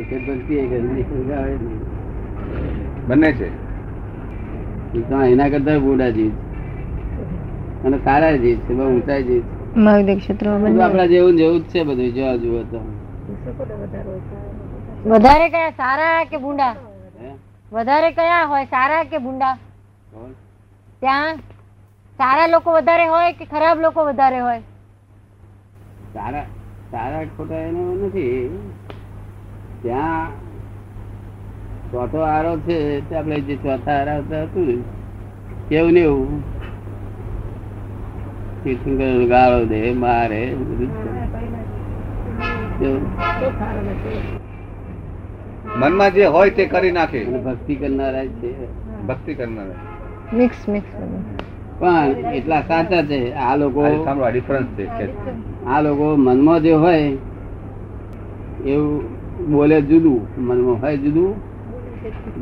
ભક્તિ. બંને છે? એના કરતા બુડા જીત. અને સારા જીત છે બહુ ઊંચાઈ જીવ છે મહાવિદ્ય ક્ષેત્રમાં બધું બંને. આપણા જેવું જેવું જ છે બધું જોવા જુઓ તો. વધારે કયા સારા કે ભૂંડા? વધારે કયા હોય સારા કે ભૂંડા? ત્યાં સારા લોકો વધારે હોય કે ખરાબ લોકો વધારે હોય? સારા સારા ખોટા એનો નથી. ત્યાં ચોથો આરો છે તે આપણે જે ચોથા આરા હતા કેવું ને એવું? તીર્થંકર ગાળો દે મારે? મનમાં જે હોય તે કરી નાખે. ભક્તિ કરનારા છે. ભક્તિ કરનારા. મિક્સ મિક્સ પણ એટલા સાચા છે આ લોકો ડિફરન્સ છે. આ લોકો મનમાં જે હોય એવું બોલે જુદું મનમાં હોય જુદું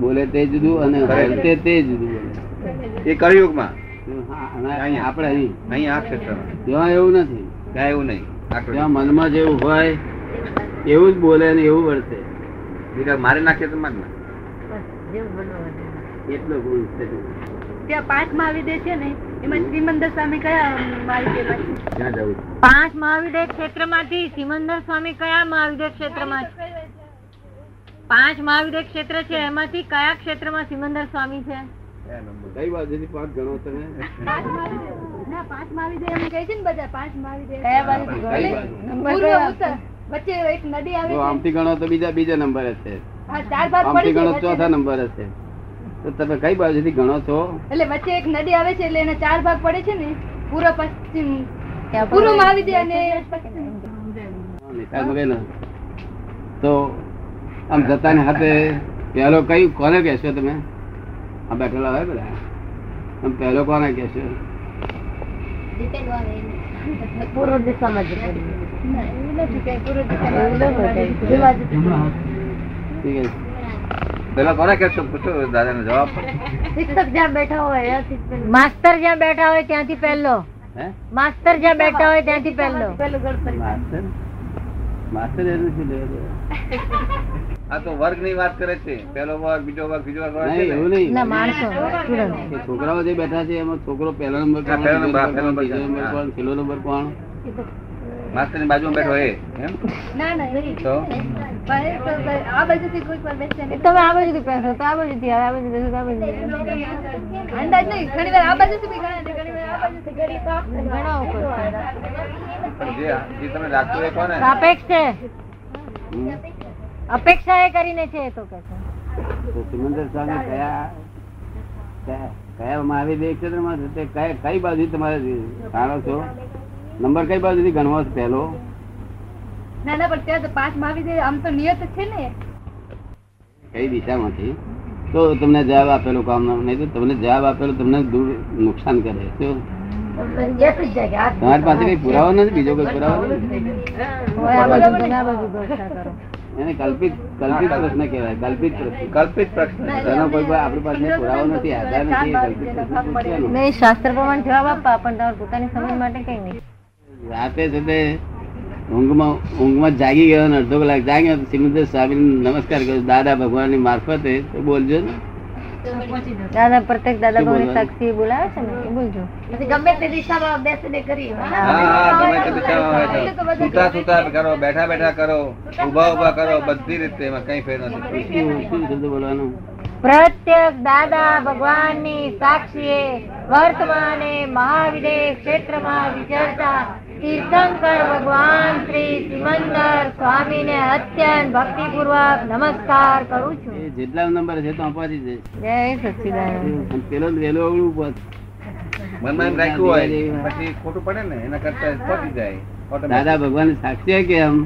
બોલે તે જુદું અને હોય તે તે જુદું બોલે. એ કળિયુગમાં. હા, અને આપણે અહીં. અહીં આ ક્ષેત્રમાં. ત્યાં એવું નથી. ત્યાં એવું નહીં. ત્યાં મનમાં જેવું હોય એવું જ બોલે ને એવું વર્તે. મારે તો માર એટલો ગુણ ત્યાં પાંચ મહાવિદ્ય છે ને એમાં શ્રીમંદર સ્વામી કયા મહાવિદ્યમાં જવું પાંચ મહાવિદ્ય ક્ષેત્રમાંથી સિમંદર સ્વામી કયા મહાવિદ્ય ક્ષેત્રમાં છે? પાંચ મહાવીર ક્ષેત્ર છે એમાંથી કયા ક્ષેત્રમાં સિમંદર સ્વામી છે? કઈ બાજુથી પાંચ ગણો તમે. પાંચ મહાવિદ્ય ના પાંચ મહાવિદ્ય એમ કહે છે ને બધા પાંચ મહાવિદ્ય કઈ બાજુ? નંબર પૂર્વ કયા? ઉત્તર. વચ્ચે એક નદી આવે છે. આમથી ગણો તો બીજા બીજા નંબર આમથી ગણો ચોથા તમે કઈ બાજુથી ગણો છો? એટલે વચ્ચે એક નદી આવે છે એટલે એના ચાર ભાગ પડે છે ને પૂર્વ પશ્ચિમ. પૂર્વ પણ- મહાવિદ્ય અને પશ્ચિમ. તો આમ જતાની હાથે પહેલો કયું કોને કહેશો તમે? આ બેઠેલા હોય બધા. આમ પહેલો કોને કહેશો? પૂર્વ દિશામાં. ના, ન પેલા કોને પૂછો દાદાનો જવાબ. શિક્ષક જ્યાં બેઠા હોય. માસ્તર જ્યાં બેઠા હોય ત્યાંથી પહેલો. હે? માસ્તર જ્યાં બેઠા હોય ત્યાંથી પહેલો. પહેલો ગણપતિ. માસ્ટર માસ્ટર એનું શું? આ તો વર્ગની વાત કરે છે. પેલો વર્ગ બીજો વર્ગ બીજો વર્ગ નહીં એવું નહીં. ના માણસો છોકરાઓ જે બેઠા છે એમાં છોકરો પહેલો નંબર પહેલો નંબર. કોણ છેલ્લો નંબર કોણ? માસ્ટરની બાજુમાં બેઠો એ એમ? ના ના તો? આ બાજુથી કોઈ વાર બેસે તમે આ બાજુથી બેસો તો આ બાજુથી આવે આ બાજુ બેસો આ બાજુથી અંદાજ નહીં ઘણી વાર આ બાજુથી બી ઘણા ઘણી વાર આ બાજુથી ઘણી પડશે. પણ જે જે તમે રાખતો એ કોને? સાપેક્ષ. છે અપેક્ષા એ કરીને છે એ તો કે છે. તો સિમંદર સ્વામી કયા કયા- કયા મહાવીર ક્ષેત્રમાં છે તે કયા કઈ બાજુ તમારે જાણો છો? નંબર કઈ બાજુથી ગણવો છે પહેલો? ના ના પણ ત્યાં તો પાંચ મહાવિદ્ય આમ તો નિયત છે ને. કઈ દિશામાંથી? તો તમને જવાબ આપેલો કામ નહીં તો તમને જવાબ આપેલો તમને દૂર નુકસાન કરે શું? તમારી પાસે કઈ પુરાવો નથી? બીજો કોઈ પુરાવો તો એને કલ્પિત કલ્પિત પ્રશ્ન કહેવાય કલ્પિત પ્રશ્ન. કલ્પિત પ્રશ્ન. એનો કોઈ કોઈ આપણી પાસે પુરાવો નથી આધાર નથી કલ્પિત પ્રશ્ન નહીં શાસ્ત્ર પ્રમાણે જવાબ આપવા પણ તમારે પોતાની સમજ માટે કઈ નહીં. રાતે છે ઊંઘમાં ઊંઘમાં જાગી ગયો અડધો કલાક જાગ્યો સિમંદર સ્વામી નમસ્કાર કર્યો. દાદા ભગવાનની મારફતે તો બોલજો ને. દાદા પ્રત્યેક દાદા ભગવાન સાક્ષી બોલાવે છે ને? બોલજો. પછી ગમે તે દિશામાં બેસીને કરી હા હા ગમે તે દિશામાં હોય તો. સૂતા સૂતા કરો બેઠા બેઠા કરો ઊભા ઊભા કરો બધી રીતે એમાં કઈ ફેર નથી. શું શું શબ્દ બોલવાનું? પ્રત્યેક દાદા ભગવાનની સાક્ષીએ વર્તમાને મહાવિદેય ક્ષેત્રમાં વિચરતા તીર્થંકર ભગવાન શ્રી સિમંદર સ્વામીને અત્યંત ભક્તિપૂર્વક નમસ્કાર કરું છું. જેટલા નંબર છે તો પહોંચી જય સચ્ચિદાનંદ પેલો વેલો અવળું પહોંચ મનમાં રાખ્યું હોય પછી ખોટું પડે ને એના કરતા પહોંચી જાય દાદા ભગવાન સાક્ષી કે એમ?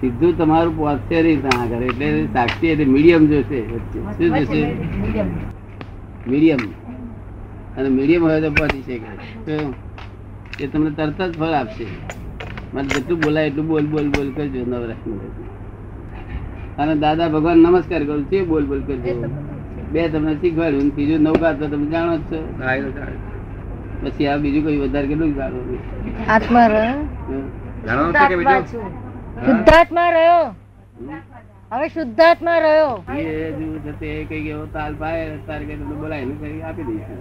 સીધું તમારું પહોંચશે નહીં ત્યાં આગળ એટલે સાક્ષી એટલે મીડિયમ જોશે શું જોશે? મીડિયમ. અને મીડિયમ હોય તો પહોંચી શકે. તો એ તમને તરત જ ફળ આપશે. મને જેટલું બોલાય એટલું બોલ બોલ બોલ કરજો નવરાશ અને દાદા ભગવાન નમસ્કાર કરું છે બોલ બોલ કરજો. બે તમને શીખવાડ્યું અને ત્રીજું નૌકા તો તમે જાણો જ છો. પછી આ બીજું કઈ વધારે કેટલું જાણો આત્મા કે બીજું? શુદ્ધાત્મા રહ્યો. હવે શુદ્ધાત્મા રહ્યો. એ હજુ છે કઈ ગયો તાલ પાય તારે કઈ બોલાય ને આપી દઈશું?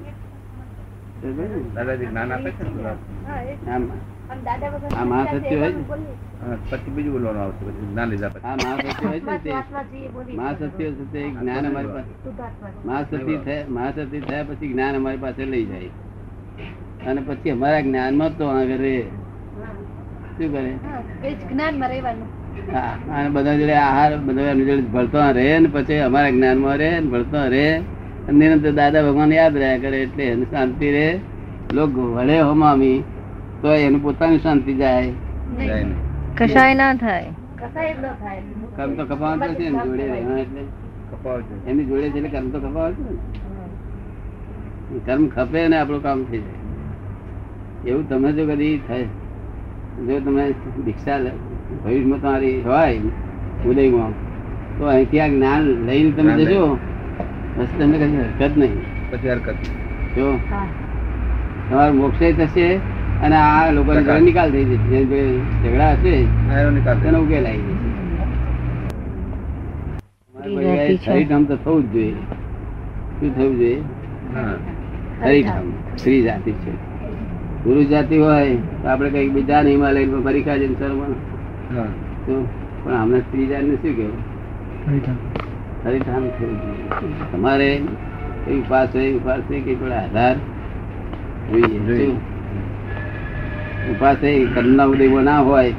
દાદાજી જ્ઞાન આપે છે ને બધા. આમ. આમ દાદા વગર આ મહાસત્ય હોય પછી બીજું બોલવાનું આવશે પછી. જ્ઞાન લીધા પછી. આ મહાસત્ય હોય છે. મહાસત્ય તે? જ્ઞાન અમારી પાસે. મહાસત્ય થયા મહાસત્ય થયા પછી જ્ઞાન અમારી પાસે લઈ જાય. અને પછી અમારા જ્ઞાનમાં તો આગળ રહે શું કરે? જ્ઞાનમાં રહેવાનું. હા, અને બધા જોડે આહાર બધા જોડે ભળતો રહે ને પછી અમારા જ્ઞાનમાં રહે ને ભળતો રહે. નિરંતર દાદા ભગવાન યાદ રહ્યા કરે એટલે એને શાંતિ રહે. લોક વળે હોમામી તો એનું પોતાની શાંતિ જાય. જાય કશાય ના થાય. કસાય ન થાય. કર્મ તો કપાવતો છે એની જોડે રહેવા એટલે. કપાવ જોડે છે એટલે કર્મ તો કપાવતો છે ને. કર્મ ખપે ને આપણું કામ થઈ જાય. એવું તમે જો કદી થાય. જો તમે દીક્ષા ભવિષ્યમાં તમારી હોય ઉદયમાં તો અહીંથી આ જ્ઞાન લઈને તમે જજો. બસ તમને કઈ હરકત નહીં. પછી હરકત જો. હા. તમારો મોક્ષે થશે અને આ લોકો નિકાલ થઈ જશે. ઝઘડા હશે એનો નિકાલ તેનો ઉકેલ આવી જશે. તમારે કોઈ તો થવું જ જોઈએ. શું થવું જોઈએ? હા. શરીરધામ સ્ત્રી જાતિ છે. પુરુષ જાતિ હોય તો આપણે કંઈક બીજા ને હિમાલય પરીક્ષા જઈને સરવાનું હા. તો પણ હમણાં સ્ત્રી જાતને શું કેવું શરીરધામ થવું જોઈએ તમારે કઈ ઉપાસ હોય ઉપાસ હોય કઈ પણ આધાર જોઈએ. ઉપાસ કર્મના ઉદયમાં ના હોય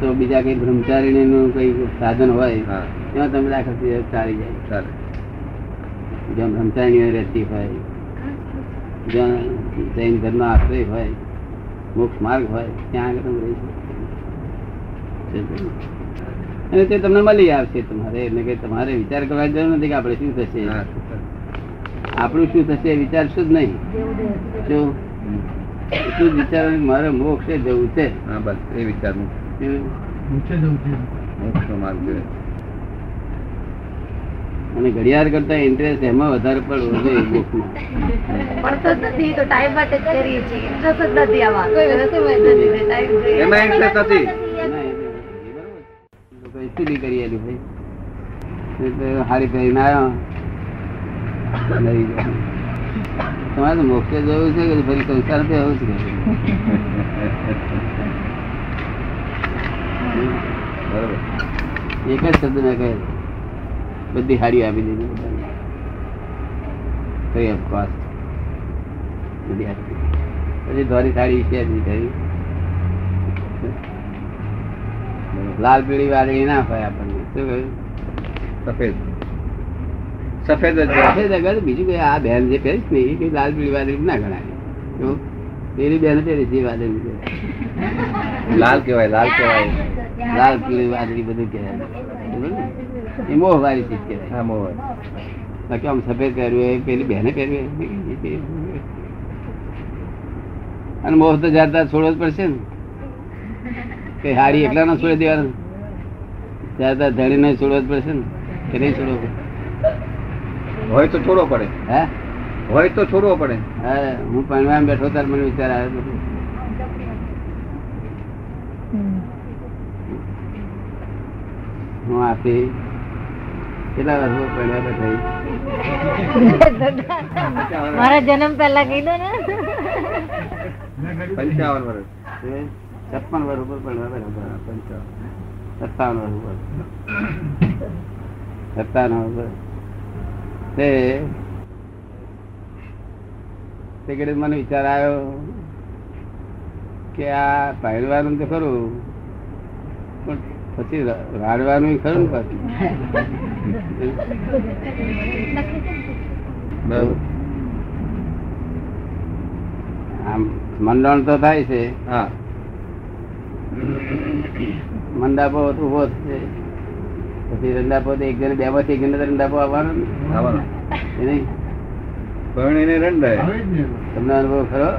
તો બીજા કઈ બ્રહ્મચારી નું કઈ સાધન હોય એમાં તમે દાખલ સારી જાય, ચાલી જાય. ચાલે. જ્યાં બ્રહ્મચારીણીઓ રહેતી હોય જ્યાં જૈન ધર્મ આશ્રય હોય મોક્ષ માર્ગ હોય ત્યાં આગળ તમે રહી શકો. અને તે તમને મળી આવશે. તમારે એટલે કે તમારે વિચાર કરવા જરૂર નથી કે આપણે શું થશે. આપણું શું થશે વિચારશું જ નહીં. એટલું જ વિચારવાનું મારે મોક્ષે જવું છે. હા બસ એ વિચારનું. મોક્ષનો માર્ગ અને ઘડિયાળ કરતા ઇન્ટરેસ્ટ એમાં વધારે પડવો જોઈએ ઇન્ટરેસ્ટ નથી. લોકો સ્ટડી કરી આલ્યું ભાઈ એટલે હારી પહેરીને આવ્યો લઈ ગયો. તમારે તો મોક્ષે જવું છે કે ફરી સંસાર તો એવું જ કે બરોબર એક જ શબ્દ મેં કહે બધી હારી આપી દીધી બધાને. Free of cost. બધી હારી. પછી ધોરી સાડી છે જ નહીં કરી લાલ પીળી વાદળી ના હોય આપણને. શું કહ્યું? સફેદ. સફેદ જ સફેદ અગર બીજું કઈ આ બેન જે પહેરીશ ને એ કઈ લાલ પીળી વાદળી ના ગણાય. પેલી બેન પહેરી છે વાદળી લાલ કહેવાય લાલ કહેવાય. લાલ પીળી વાદળી બધું કહેવાય? એ મોહ વાળી ચીજ કહેવાય. હા મોહ બાકી આમ સફેદ પહેર્યું એ પેલી બહેને પહેર્યું. અને મોહ તો જાતા છોડવો જ પડશે ને. કે હારી એકલા ના છોડી દેવાનું. જાતા ધણી ને છોડવા જ પડશે ને. કે નહીં છોડવો હોય તો છોડવો પડે. હે? હોય તો છોડવો પડે. હા હું ભણવા બેઠો ત્યારે મને વિચાર આવ્યો હતો. હું આપી. કેટલા વર્ષો તો બેઠા મારા જન્મ પહેલા કીધું ને. પંચાવન વર્ષ. છપ્પન વર્ષ ઉપર પણ પંચાવન સત્તાવન વર્ષ ઉપર. સત્તાવન વર્ષ તે તે મને વિચાર આવ્યો કે આ પહેરવાનું તો ખરું, પણ પછી રાડવાનું ખરું ને પાછું. બરોબર. આમ મંડળ તો થાય છે. હા. મંડાપો ઊભો છે. પછી રંડાપો તો એક જણ બે માંથી એક જણ રંડાપો આવવાનો આવવાનો. એ નહીં? પરણીને રંડાય તમને અનુભવ ખરો.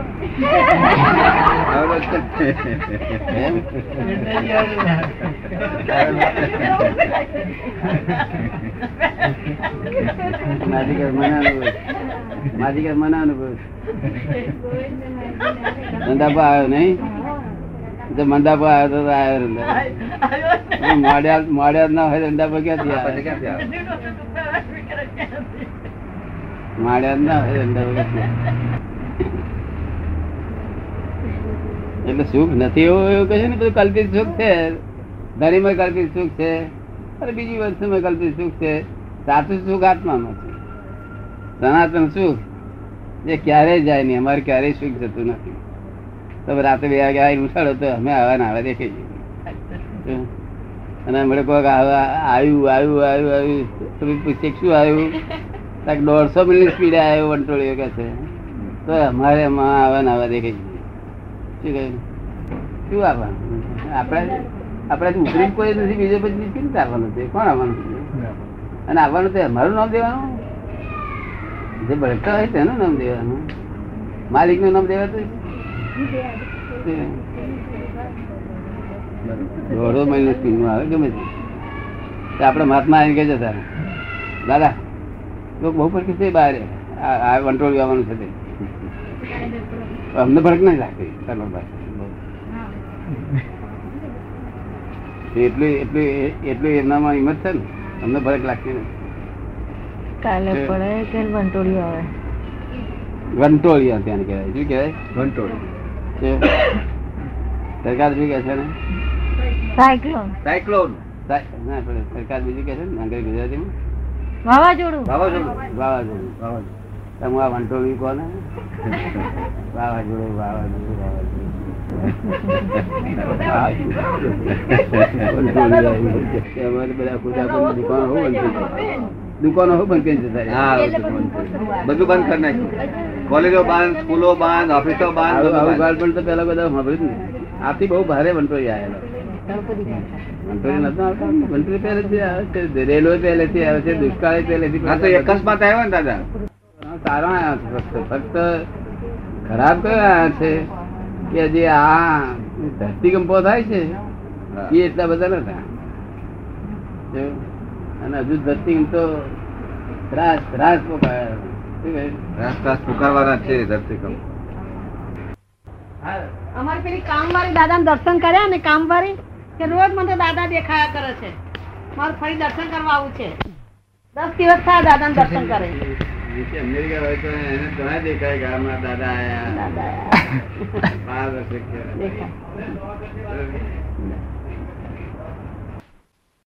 માજી મને અનુભવ કે મને અનુભવ. મંડાપો આવ્યો નહીં? મંડાપો આવ્યો તો આવ્યો મોડ્યા મોડ્યા ના હોય પર ક્યાંથી આવે ના હોય? એટલે સુખ નથી એવું એવું કહે છે ને બધું કલ્પિત સુખ છે. ધણીમાં કલ્પિત સુખ છે. અને બીજી વસ્તુમાં કલ્પિત સુખ છે. સાચું સુખ આત્મામાં છે. સનાતન સુખ જે ક્યારેય જાય નહીં. અમારે ક્યારેય સુખ જતું નથી. તમે રાતે બે વાગે આવી ઉઠાડો તો અમે આવા ના આવા દેખી જઈએ. અને મને કોઈક આવા આવ્યું આવ્યું આવ્યું આવ્યું. તમે પૂછે શું આવ્યું? કાંઈક દોઢસો મિનિટ સ્પીડે આવ્યો વંટોળીઓ કે છે. તો અમારે એમાં આવા ના આવા દેખાઈ જઈએ. શું કહ્યું? શું આવવાનું? આપણે આપણે ઉતરી કોઈ નથી, બીજે પછી કેમ આવવાનું છે? કોણ આવવાનું છે? અને આવવાનું તો અમારું નામ દેવાનું. જે ભડકતા હોય તેનું નામ દેવાનું. માલિકનું નામ દેવાતું દોઢો મહિનો સ્પીડમાં આવે ગમે તે. આપણે મહાત્મા આવી ગયા જતા? દાદા લોકો બહુ પડકી છે બહાર. આ આ કંટ્રોલ આવવાનું છે અમને ફરક નહીં લાગતી ભાઈ એટલી એટલું એટલું એમનામાં હિંમત છે ને? અમને ફરક લાગતી નથી કાલે પડે કે વંટોળિયો આવે. વંટોળિયા ત્યાં કહેવાય. શું કહેવાય? ઘંટોળ છે? સરકાર શું કહે છે ને? સાયક્લોન. સાયક્લોન. ના સરકાર બીજું કહે છે ને? અંગ્રેજી ગુજરાતીમાં? વાવાઝોડું. વાવાઝોડું. વાવાઝોડું. વાવાઝોડું. તમે આ વંટોળી કોને વાવાઝોડું વાવાઝોડું વાવાઝોડું. અમારે બધા ખુદા દુકાનો બંધ દુકાનો હો બંધ કરી જતા હા બધું બંધ કરી નાખ્યું. કોલેજો બંધ સ્કૂલો બંધ ઓફિસો બંધ પણ તો પેલા બધા સાંભળ્યું ને આથી બહુ ભારે વંટોળી આવેલો વંટોળી નતો આવતો. વંટોળી પહેલેથી આવે છે રેલવે પહેલેથી આવે છે દુષ્કાળ પહેલેથી. હા તો અકસ્માત આવ્યો ને દાદા? સારા આયા છે ફક્ત ખરાબ કયો આયા છે? કે જે આ ધરતીકંપો થાય છે એ એટલા બધા નતા અને હજુ ધરતીકંપ તો ત્રાસ ત્રાસ પોકાયા. છે ધરતીકંપ અમારી પેલી કામવાળી દાદા દર્શન કર્યા ને કામવાળી? કે રોજ મને તો દાદા દેખાયા કરે છે. મારે ફરી દર્શન કરવા આવું છે. દસ દિવસ થયા દાદા દર્શન કરે. અમેરિકા હોય તો એને ઘણા દેખાય કે આમાં દાદા આયા. દાદા બાર વર્ષે